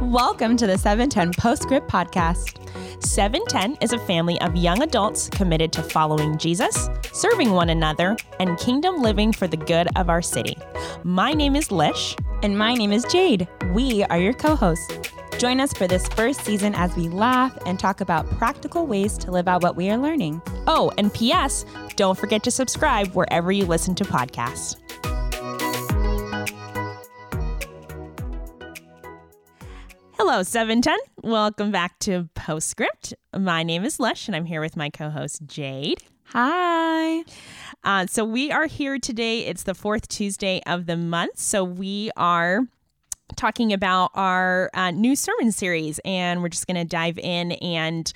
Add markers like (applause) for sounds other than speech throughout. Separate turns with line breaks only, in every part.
Welcome to the 710 Postscript Podcast.
710 is a family of young adults committed to following Jesus, serving one another, and kingdom living for the good of our city. My name is Lish.
And my name is Jade. We are your co hosts. Join us for this first season as we laugh and talk about practical ways to live out what we are learning.
Oh, and P.S., don't forget to subscribe wherever you listen to podcasts. Hello, 710. Welcome back to Postscript. My name is Lesh, and I'm here with my co host, Jade.
Hi.
Uh, so, we are here today. It's the fourth Tuesday of the month. So, we are talking about our uh, new sermon series, and we're just going to dive in and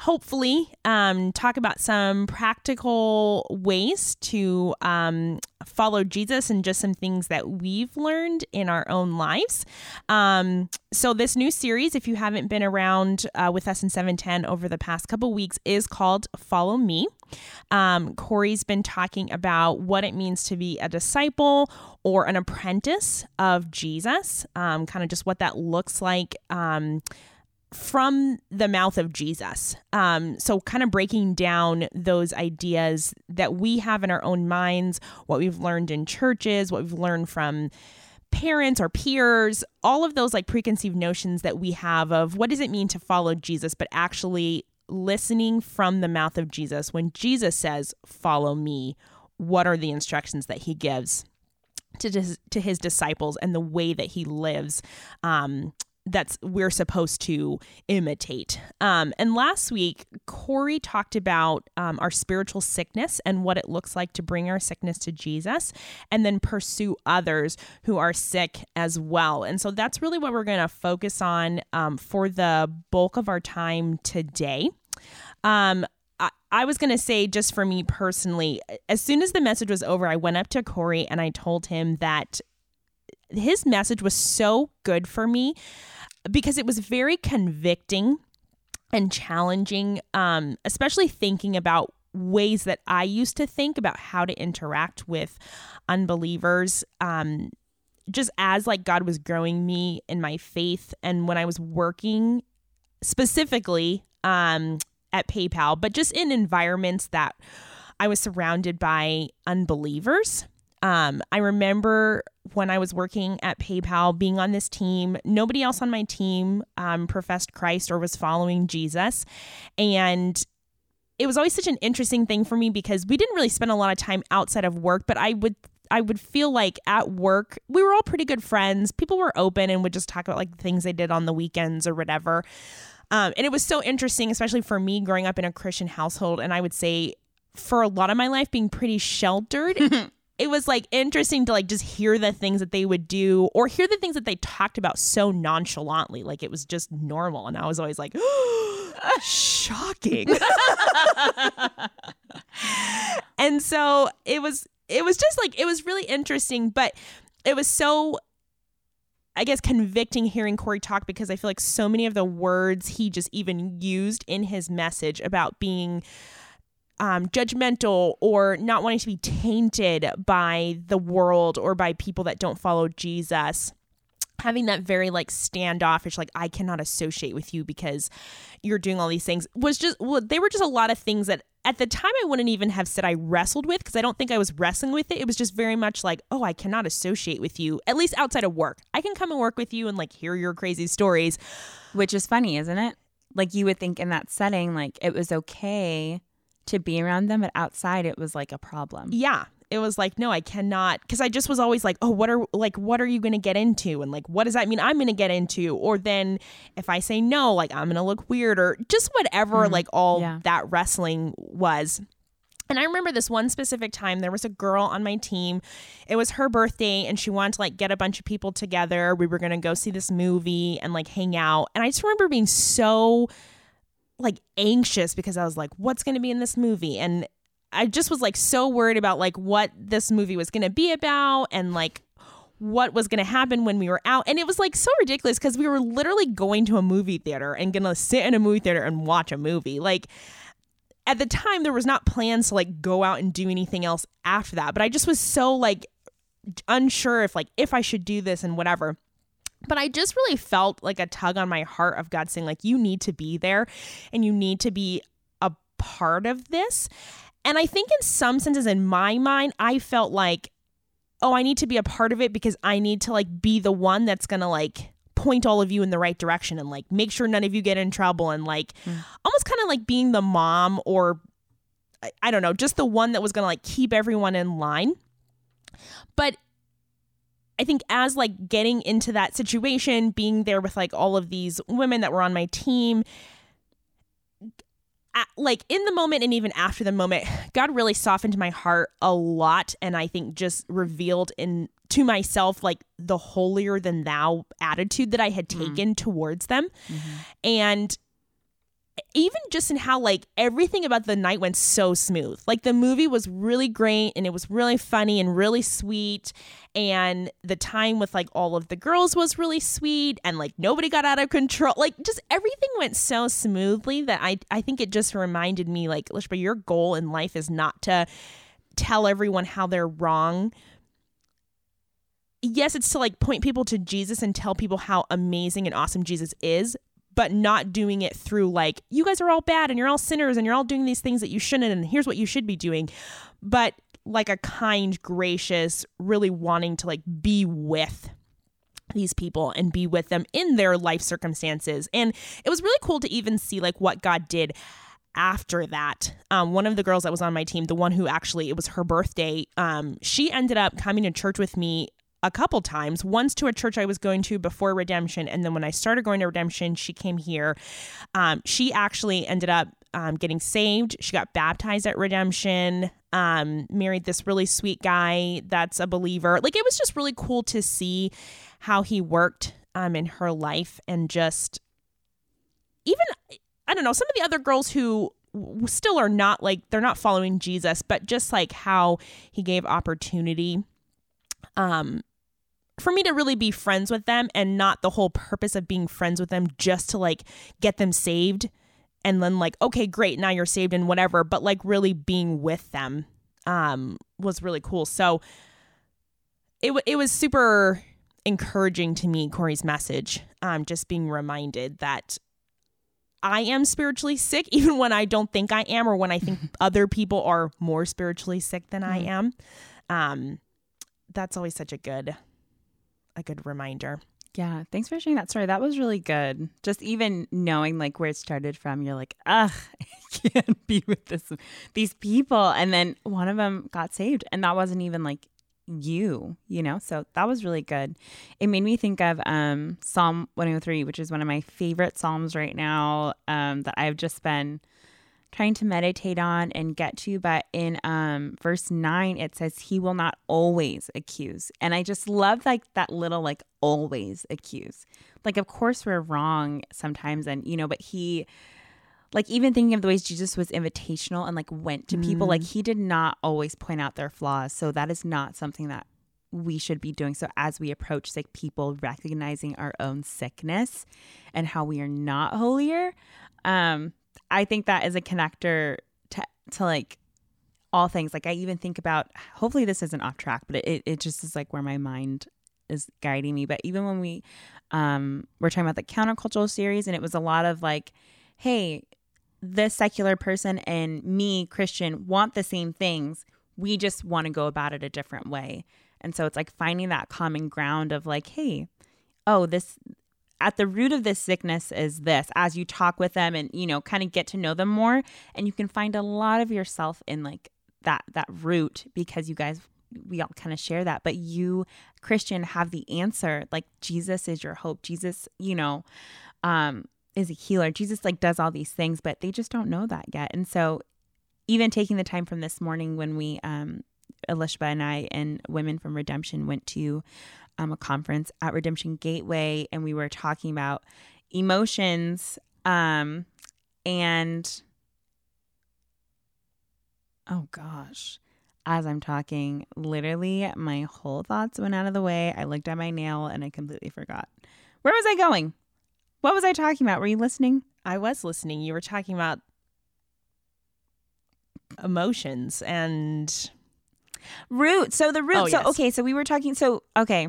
hopefully um, talk about some practical ways to um, follow Jesus and just some things that we've learned in our own lives. Um, so, this new series, if you haven't been around uh, with us in 710 over the past couple weeks, is called Follow Me. Um, Corey's been talking about what it means to be a disciple or an apprentice of Jesus, um, kind of just what that looks like um, from the mouth of Jesus. Um, so, kind of breaking down those ideas that we have in our own minds, what we've learned in churches, what we've learned from parents or peers, all of those like preconceived notions that we have of what does it mean to follow Jesus, but actually listening from the mouth of Jesus. When Jesus says, Follow me, what are the instructions that he gives? To his, to his disciples and the way that he lives um, that's we're supposed to imitate. Um, and last week, Corey talked about um, our spiritual sickness and what it looks like to bring our sickness to Jesus and then pursue others who are sick as well. And so that's really what we're going to focus on um, for the bulk of our time today. Um, I, I was going to say, just for me personally, as soon as the message was over, I went up to Corey and I told him that his message was so good for me because it was very convicting and challenging, um, especially thinking about ways that I used to think about how to interact with unbelievers. Um, just as like God was growing me in my faith, and when I was working specifically um, at PayPal, but just in environments that I was surrounded by unbelievers. Um, I remember when I was working at PayPal, being on this team, nobody else on my team um, professed Christ or was following Jesus. And it was always such an interesting thing for me because we didn't really spend a lot of time outside of work, but I would I would feel like at work we were all pretty good friends. People were open and would just talk about like things they did on the weekends or whatever. Um, and it was so interesting, especially for me growing up in a Christian household. And I would say for a lot of my life being pretty sheltered. (laughs) it was like interesting to like just hear the things that they would do or hear the things that they talked about so nonchalantly like it was just normal. And i was always like (gasps) shocking. (laughs) And so it was it was just like it was really interesting but it was so I guess convicting hearing Corey talk because I feel like so many of the words he just even used in his message about being um, judgmental or not wanting to be tainted by the world or by people that don't follow Jesus. Having that very like standoffish like i cannot associate with you because you're doing all these things was just well they were just a lot of things that at the time i wouldn't even have said i wrestled with because i don't think i was wrestling with it. It was just very much like oh i cannot associate with you at least outside of work. I can come and work with you and like hear your crazy stories.
Which is funny isn't it? Like you would think in that setting like it was okay to be around them, but outside it was like a problem.
Yeah. It was like, no, I cannot. Cause I just was always like, oh, what are, like, what are you going to get into? And like, what does that mean I'm going to get into? Or then if I say no, like, I'm going to look weird or just whatever, mm like, all yeah. that wrestling was. And I remember this one specific time, there was a girl on my team. It was her birthday, and she wanted to like get a bunch of people together. We were going to go see this movie and like hang out. And I just remember being so like anxious because I was like, what's going to be in this movie? And I just was like so worried about like what this movie was going to be about and like what was going to happen when we were out. And it was like so ridiculous because we were literally going to a movie theater and going to sit in a movie theater and watch a movie. Like at the time, there was not plans to like go out and do anything else after that. But I just was so like unsure if like if I should do this and whatever. But I just really felt like a tug on my heart of God saying, like, you need to be there and you need to be a part of this. And I think in some senses, in my mind, I felt like, oh, I need to be a part of it because I need to like be the one that's gonna like point all of you in the right direction and like make sure none of you get in trouble and like mm. almost kind of like being the mom or I, I don't know, just the one that was gonna like keep everyone in line. But I think as like getting into that situation, being there with like all of these women that were on my team, at, like in the moment and even after the moment, God really softened my heart a lot, and I think just revealed in to myself like the holier than thou attitude that I had mm-hmm. taken mm. towards them, mm-hmm. and even just in how like everything about the night went so smooth. Like the movie was really great and it was really funny and really sweet and the time with like all of the girls was really sweet and like nobody got out of control. Like just everything went so smoothly that I I think it just reminded me like Lishba your goal in life is not to tell everyone how they're wrong. Yes, it's to like point people to Jesus and tell people how amazing and awesome Jesus is, but not doing it through like you guys are all bad and you're all sinners and you're all doing these things that you shouldn't and here's what you should be doing. But like a kind gracious really wanting to like be with these people and be with them in their life circumstances. And it was really cool to even see like what god did after that. Um, one of the girls that was on my team the one who actually it was her birthday um, she ended up coming to church with me a couple times. Once to a church I was going to before Redemption, and then when I started going to Redemption, she came here. Um, she actually ended up um, getting saved. She got baptized at Redemption. Um, married this really sweet guy that's a believer. Like it was just really cool to see how he worked um, in her life, and just even I don't know some of the other girls who still are not like they're not following Jesus, but just like how he gave opportunity um for me to really be friends with them and not the whole purpose of being friends with them just to like get them saved and then like okay great now you're saved and whatever but like really being with them um was really cool so it, w- it was super encouraging to me corey's message um just being reminded that i am spiritually sick (laughs) even when i don't think i am or when i think (laughs) other people are more spiritually sick than i mm. am um that's always such a good a good reminder.
Yeah, thanks for sharing that story. That was really good. Just even knowing like where it started from, you're like, ugh, (laughs) I can't be with this these people. And then one of them got saved, and that wasn't even like you, you know. So that was really good. It made me think of um, Psalm 103, which is one of my favorite psalms right now. Um, that I've just been trying to meditate on and get to but in um verse 9 it says he will not always accuse and i just love like that little like always accuse like of course we're wrong sometimes and you know but he like even thinking of the ways jesus was invitational and like went to mm. people like mm-hmm. he did not always point out their flaws so that is not something that we should be doing so as we approach sick people recognizing our own sickness and how we are not holier um I think that is a connector to to like all things. Like I even think about hopefully this isn't off track, but it, it just is like where my mind is guiding me. But even when we um we're talking about the countercultural series and it was a lot of like, hey, this secular person and me, Christian, want the same things. We just want to go about it a different way. And so it's like finding that common ground of like, hey, oh, this at the root of this sickness is this as you talk with them and you know kind of get to know them more and you can find a lot of yourself in like that that root because you guys we all kind of share that. But you christian have the answer like jesus is your hope. Jesus you know um is a healer. Jesus like does all these things but they just don't know that yet. And so even taking the time from this morning when we um Elishba and I and women from Redemption went to um, a conference at Redemption Gateway, and we were talking about emotions um, and oh gosh as i'm talking literally my whole thoughts went out of the way. I looked at my nail and i completely forgot. Where was i going? What was i talking about? Were you listening?
I was listening. You were talking about emotions and
root. So the root oh, so yes. okay so we were talking so okay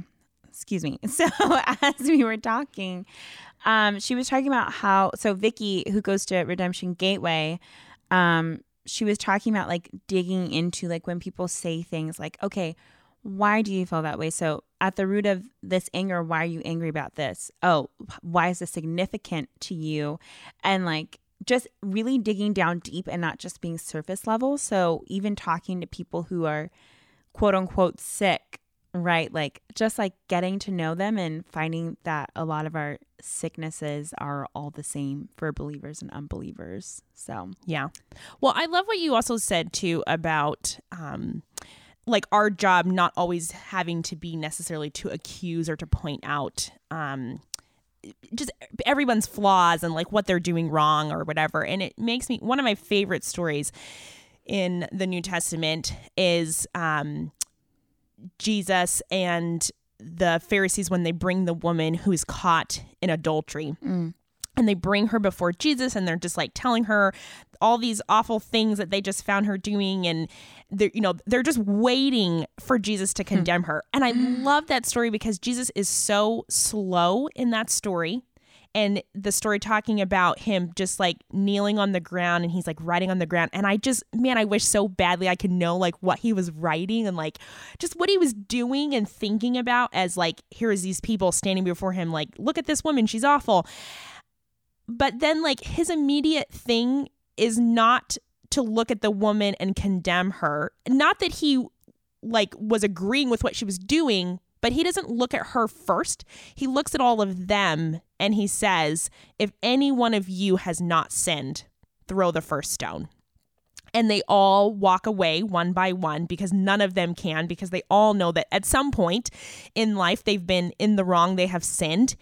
excuse me. (laughs) So as we were talking, um, she was talking about how so Vicky, who goes to Redemption Gateway, um, she was talking about like digging into like when people say things like, okay, why do you feel that way? So at the root of this anger, why are you angry about this? Oh, why is this significant to you? And like just really digging down deep and not just being surface level. So even talking to people who are quote unquote sick, right? Like just like getting to know them and finding that a lot of our sicknesses are all the same for believers and unbelievers. So,
yeah. Well, I love what you also said too about, um, like our job not always having to be necessarily to accuse or to point out um just everyone's flaws and like what they're doing wrong or whatever and it makes me one of my favorite stories in the New Testament is um Jesus and the Pharisees when they bring the woman who's caught in adultery. Mm. And they bring her before Jesus and they're just like telling her all these awful things that they just found her doing and they're you know they're just waiting for Jesus to hmm. condemn her. And I love that story because Jesus is so slow in that story and the story talking about him just like kneeling on the ground and he's like writing on the ground. And i just man i wish so badly i could know like what he was writing and like just what he was doing and thinking about as like here is these people standing before him like look at this woman she's awful. But then like his immediate thing is not to look at the woman and condemn her. Not that he like was agreeing with what she was doing but he doesn't look at her first. He looks at all of them and he says, If any one of you has not sinned, throw the first stone. And they all walk away one by one because none of them can, because they all know that at some point in life they've been in the wrong, they have sinned.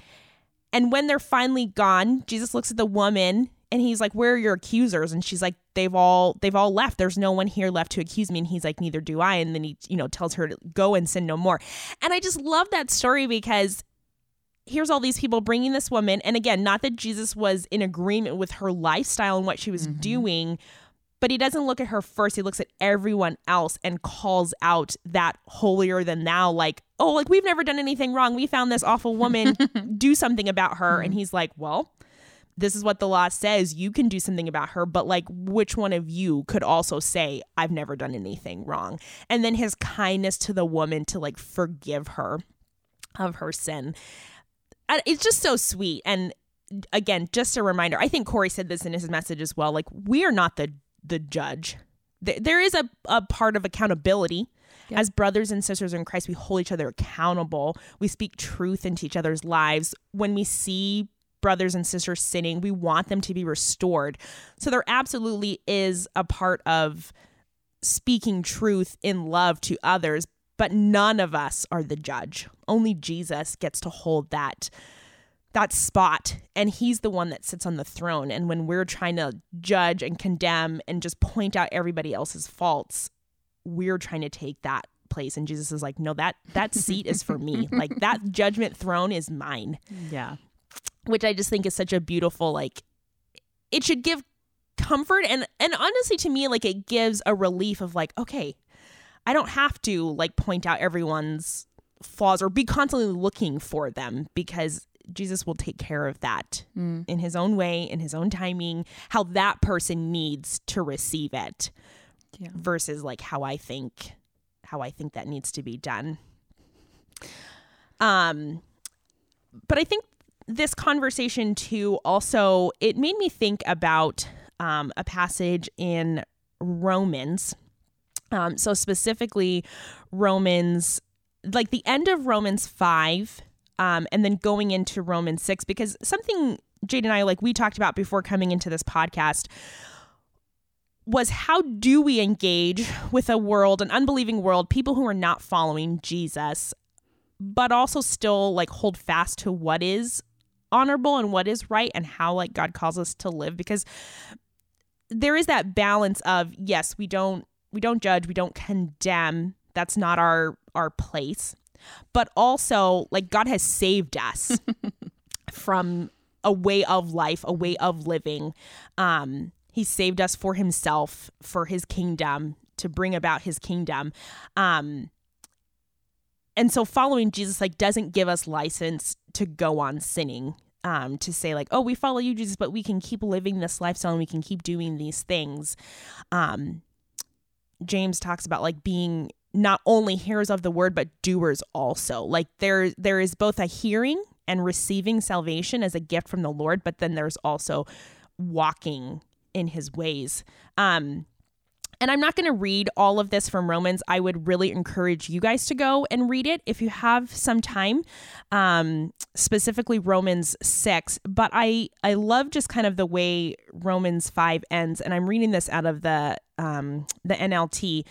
And when they're finally gone, Jesus looks at the woman and he's like where are your accusers? And she's like they've all they've all left. There's no one here left to accuse me. And he's like neither do i. And then he you know tells her to go and sin no more. And i just love that story because here's all these people bringing this woman. And again not that jesus was in agreement with her lifestyle and what she was mm-hmm. doing but he doesn't look at her first. He looks at everyone else and calls out that holier than thou like oh like we've never done anything wrong. We found this awful woman. (laughs) Do something about her. Mm-hmm. and he's like well this is what the law says you can do something about her but like which one of you could also say i've never done anything wrong and then his kindness to the woman to like forgive her of her sin it's just so sweet and again just a reminder i think corey said this in his message as well like we are not the the judge there is a, a part of accountability Yep. As brothers and sisters in Christ, we hold each other accountable. We speak truth into each other's lives. When we see brothers and sisters sinning. We want them to be restored. So there absolutely is a part of speaking truth in love to others, but none of us are the judge. Only Jesus gets to hold that that spot and he's the one that sits on the throne and when we're trying to judge and condemn and just point out everybody else's faults, we're trying to take that place and Jesus is like, "No, that that seat is for me. (laughs) Like that judgment throne is mine."
Yeah
which I just think is such a beautiful like it should give comfort and and honestly to me like it gives a relief of like okay I don't have to like point out everyone's flaws or be constantly looking for them because Jesus will take care of that mm. in his own way, in his own timing, how that person needs to receive it yeah. versus like how I think how I think that needs to be done. Um but I think this conversation too also it made me think about um, a passage in Romans. Um, so specifically, Romans, like the end of Romans five, um, and then going into Romans six, because something Jade and I like we talked about before coming into this podcast was how do we engage with a world, an unbelieving world, people who are not following Jesus, but also still like hold fast to what is honorable and what is right and how like God calls us to live because there is that balance of yes, we don't we don't judge, we don't condemn. That's not our our place. But also like God has saved us (laughs) from a way of life, a way of living. Um he saved us for himself, for his kingdom, to bring about his kingdom. Um and so following Jesus like doesn't give us license to go on sinning um, to say like, oh, we follow you, Jesus, but we can keep living this lifestyle and we can keep doing these things. Um, James talks about like being not only hearers of the word but doers also. Like there there is both a hearing and receiving salvation as a gift from the Lord, but then there's also walking in his ways. Um and I'm not going to read all of this from Romans. I would really encourage you guys to go and read it if you have some time, um, specifically Romans 6. But I, I love just kind of the way Romans 5 ends. And I'm reading this out of the, um, the NLT.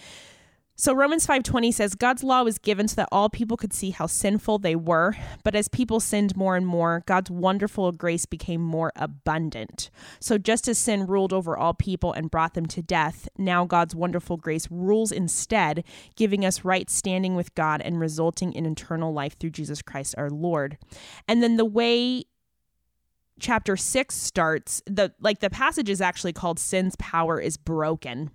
So Romans 5:20 says God's law was given so that all people could see how sinful they were, but as people sinned more and more, God's wonderful grace became more abundant. So just as sin ruled over all people and brought them to death, now God's wonderful grace rules instead, giving us right standing with God and resulting in eternal life through Jesus Christ our Lord. And then the way chapter 6 starts, the like the passage is actually called sin's power is broken.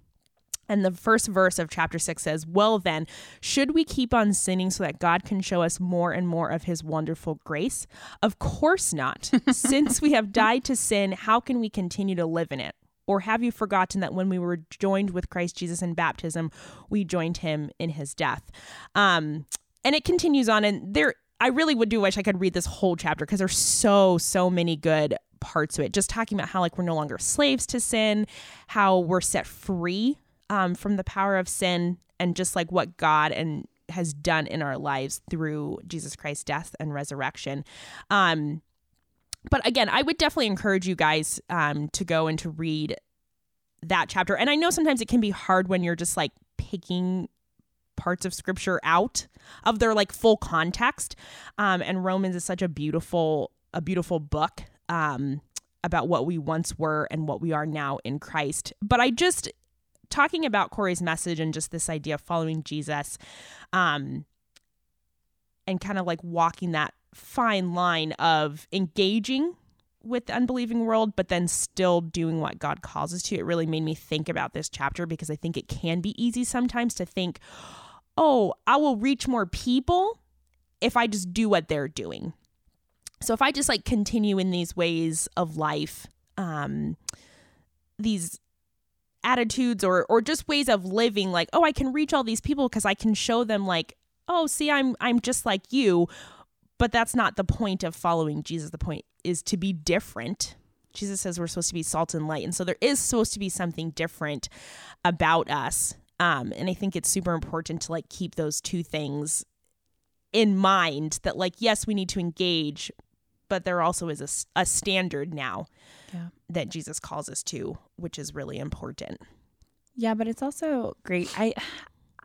And the first verse of chapter 6 says, Well, then, should we keep on sinning so that God can show us more and more of his wonderful grace? Of course not. (laughs) Since we have died to sin, how can we continue to live in it? Or have you forgotten that when we were joined with Christ Jesus in baptism, we joined him in his death? Um, and it continues on, and there, I really would do wish I could read this whole chapter because there's so, so many good parts of it. Just talking about how, like, we're no longer slaves to sin, how we're set free um, from the power of sin and just like what God and has done in our lives through Jesus Christ's death and resurrection. Um, but again, I would definitely encourage you guys um, to go and to read that chapter. And I know sometimes it can be hard when you're just like picking parts of scripture out of their like full context. Um, and Romans is such a beautiful, a beautiful book um, about what we once were and what we are now in Christ. But I just talking about Corey's message and just this idea of following Jesus, um, and kind of like walking that fine line of engaging with the unbelieving world, but then still doing what God calls us to. It really made me think about this chapter because I think it can be easy sometimes to think, oh, I will reach more people if I just do what they're doing. So if I just like continue in these ways of life, um, these attitudes or or just ways of living like oh I can reach all these people because I can show them like oh see I'm I'm just like you. But that's not the point of following Jesus. The point is to be different. Jesus says we're supposed to be salt and light. And so there is supposed to be something different about us. Um and I think it's super important to like keep those two things in mind that like yes we need to engage but there also is a, a standard now yeah. that Jesus calls us to, which is really important.
Yeah, but it's also great. I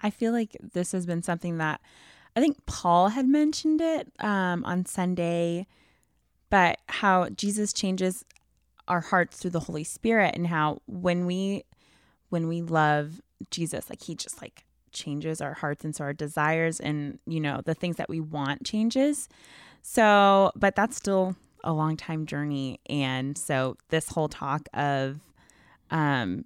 I feel like this has been something that I think Paul had mentioned it um, on Sunday, but how Jesus changes our hearts through the Holy Spirit, and how when we when we love Jesus, like He just like changes our hearts and so our desires and you know the things that we want changes. So, but that's still a long time journey. And so this whole talk of um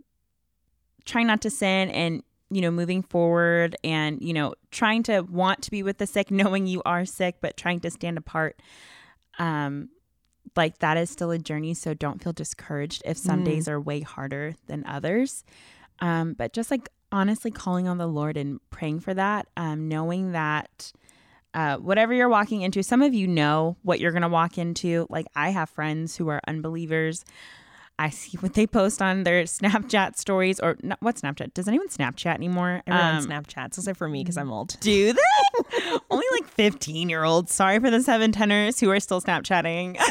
trying not to sin and you know moving forward and you know trying to want to be with the sick (laughs) knowing you are sick but trying to stand apart um like that is still a journey so don't feel discouraged if some mm. days are way harder than others um but just like honestly calling on the lord and praying for that um knowing that uh, whatever you're walking into, some of you know what you're going to walk into. Like, I have friends who are unbelievers. I see what they post on their (laughs) Snapchat stories or not, what Snapchat? Does anyone Snapchat anymore?
Everyone um, Snapchats, except for me because I'm old.
Do (laughs) they? Only like 15 year olds. Sorry for the seven tenors who are still Snapchatting. (laughs)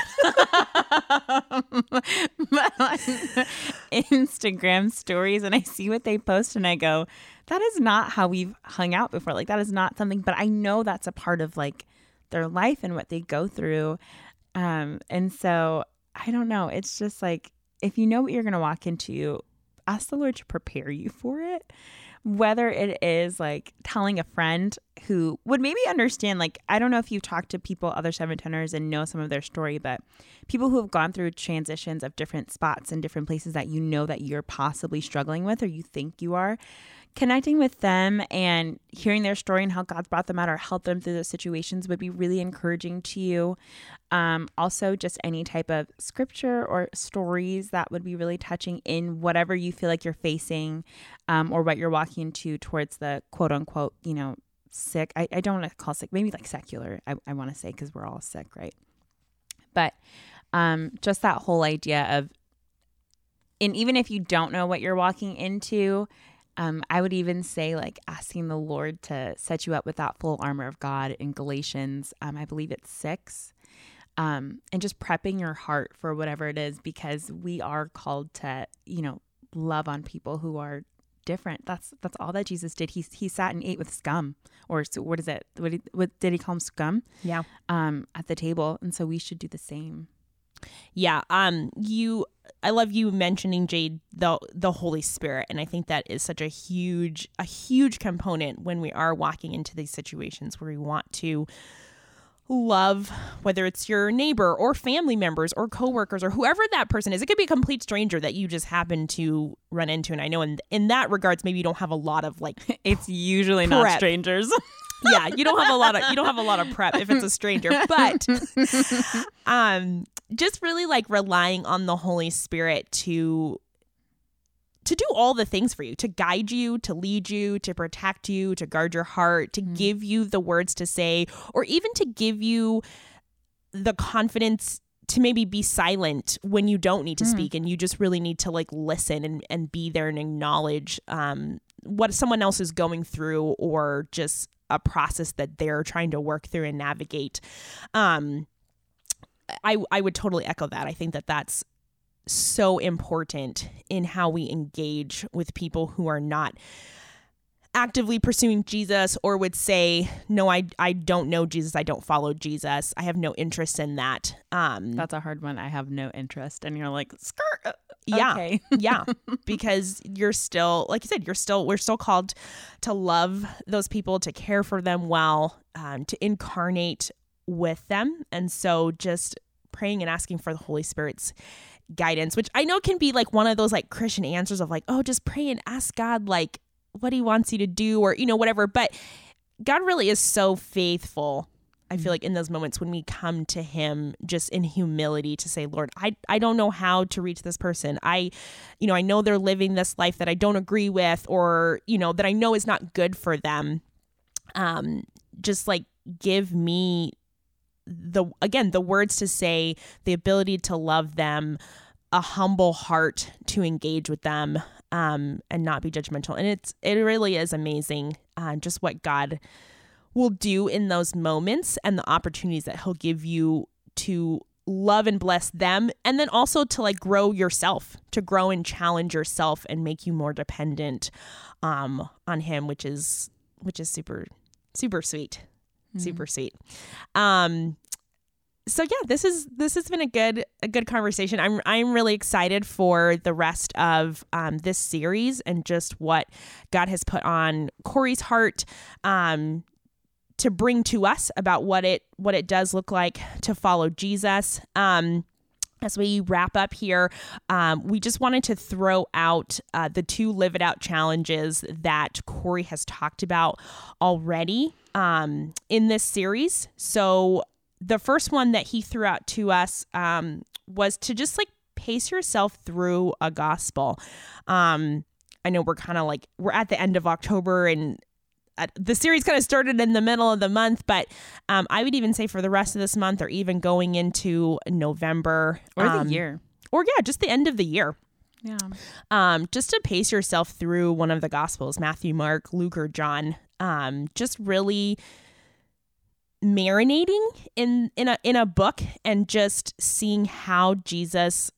Instagram stories and I see what they post and I go, that is not how we've hung out before. Like that is not something, but I know that's a part of like their life and what they go through. Um, and so I don't know. It's just like if you know what you're going to walk into, ask the Lord to prepare you for it. Whether it is like telling a friend who would maybe understand, like, I don't know if you've talked to people, other seven tenors, and know some of their story, but people who have gone through transitions of different spots and different places that you know that you're possibly struggling with or you think you are, connecting with them and hearing their story and how God's brought them out or helped them through those situations would be really encouraging to you. Um, also, just any type of scripture or stories that would be really touching in whatever you feel like you're facing um, or what you're walking into towards the quote unquote, you know, sick. I, I don't want to call sick, maybe like secular, I, I want to say, because we're all sick, right? But um, just that whole idea of, and even if you don't know what you're walking into, um, I would even say like asking the Lord to set you up with that full armor of God in Galatians, um, I believe it's six, um, and just prepping your heart for whatever it is because we are called to, you know, love on people who are different. That's that's all that Jesus did. He he sat and ate with scum, or so what is it? What, did, what did he call him Scum?
Yeah.
Um, at the table, and so we should do the same.
Yeah. Um. You. I love you mentioning Jade the the Holy Spirit, and I think that is such a huge a huge component when we are walking into these situations where we want to love whether it's your neighbor or family members or coworkers or whoever that person is it could be a complete stranger that you just happen to run into and i know in in that regards maybe you don't have a lot of like (laughs)
It's usually
Prep.
not strangers. (laughs)
yeah you don't have a lot of you don't have a lot of prep if it's a stranger but (laughs) um just really like relying on the holy spirit to to do all the things for you to guide you to lead you to protect you to guard your heart to give you the words to say or even to give you the confidence to maybe be silent when you don't need to speak and you just really need to like listen and, and be there and acknowledge um, what someone else is going through or just a process that they're trying to work through and navigate. Um, I, I would totally echo that. I think that that's so important in how we engage with people who are not actively pursuing Jesus or would say, no, I, I don't know Jesus. I don't follow Jesus. I have no interest in that. Um,
That's a hard one. I have no interest, and you're like, skirt. uh,
yeah.
Okay. (laughs)
yeah. (laughs) Because you're still, like you said, you're still, we're still called to love those people, to care for them well, um, to incarnate with them. And so just praying and asking for the Holy Spirit's guidance, which I know can be like one of those like Christian answers of like, oh, just pray and ask God like what he wants you to do or, you know, whatever. But God really is so faithful. I feel like in those moments when we come to him just in humility to say, Lord, I, I don't know how to reach this person. I, you know, I know they're living this life that I don't agree with or, you know, that I know is not good for them. Um, just like give me the again the words to say the ability to love them a humble heart to engage with them um, and not be judgmental. And it's it really is amazing uh, just what god will do in those moments and the opportunities that he'll give you to love and bless them and then also to like grow yourself to grow and challenge yourself and make you more dependent um, on him which is which is super super sweet. Super sweet. Um so yeah this is this has been a good a good conversation i'm i'm really excited for the rest of um, this series and just what god has put on corey's heart um to bring to us about what it what it does look like to follow jesus um as we wrap up here, um, we just wanted to throw out uh, the two Live It Out challenges that Corey has talked about already um, in this series. So, the first one that he threw out to us um, was to just like pace yourself through a gospel. Um, I know we're kind of like, we're at the end of October and uh, the series kind of started in the middle of the month, but um, I would even say for the rest of this month or even going into November
Or
um,
the year.
or yeah, just the end of the year.
Yeah.
Um, just to pace yourself through one of the Gospels, Matthew, Mark, Luke, or John. Um, just really marinating in in a in a book and just seeing how Jesus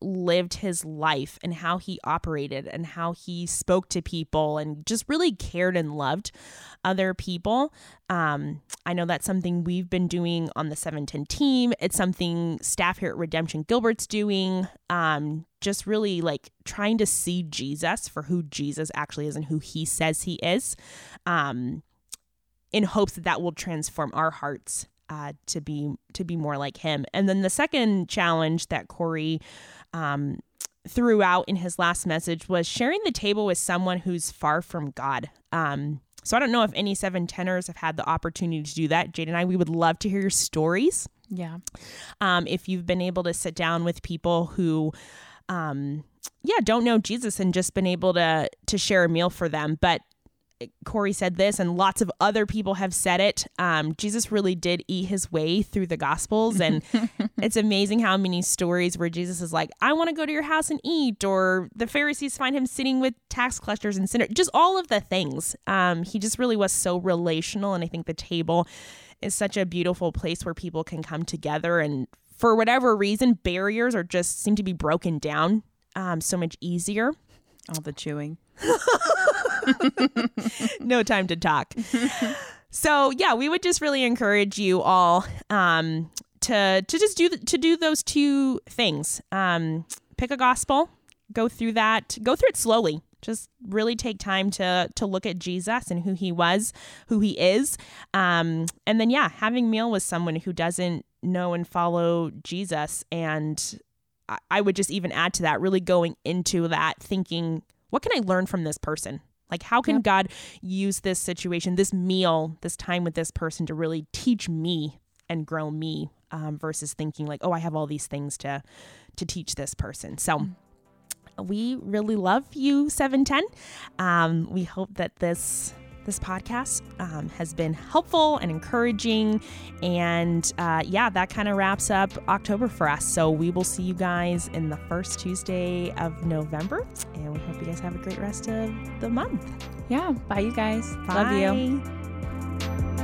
lived his life and how he operated and how he spoke to people and just really cared and loved other people. Um, I know that's something we've been doing on the 710 team. It's something staff here at Redemption Gilbert's doing. Um, just really like trying to see Jesus for who Jesus actually is and who he says he is. Um, in hopes that that will transform our hearts uh, to be to be more like him. And then the second challenge that Corey um, out in his last message was sharing the table with someone who's far from God. Um, so I don't know if any seven tenors have had the opportunity to do that. Jade and I, we would love to hear your stories.
Yeah.
Um, if you've been able to sit down with people who, um, yeah, don't know Jesus and just been able to to share a meal for them, but Corey said this, and lots of other people have said it. Um, Jesus really did eat his way through the Gospels, and (laughs) it's amazing how many stories where Jesus is like, "I want to go to your house and eat," or the Pharisees find him sitting with tax collectors and sinners. Just all of the things. Um, he just really was so relational, and I think the table is such a beautiful place where people can come together and for whatever reason barriers are just seem to be broken down um, so much easier
all the chewing (laughs) (laughs)
no time to talk so yeah we would just really encourage you all um, to to just do to do those two things um, pick a gospel go through that go through it slowly just really take time to to look at Jesus and who he was, who he is. Um, and then yeah, having meal with someone who doesn't know and follow Jesus. And I, I would just even add to that, really going into that thinking, what can I learn from this person? Like, how can yep. God use this situation, this meal, this time with this person to really teach me and grow me um, versus thinking like, oh, I have all these things to to teach this person. So. Mm-hmm we really love you, 710. Um, we hope that this this podcast um, has been helpful and encouraging. And uh, yeah, that kind of wraps up October for us. So we will see you guys in the first Tuesday of November. And we hope you guys have a great rest of the month.
Yeah. Bye, you guys.
Bye.
Love you.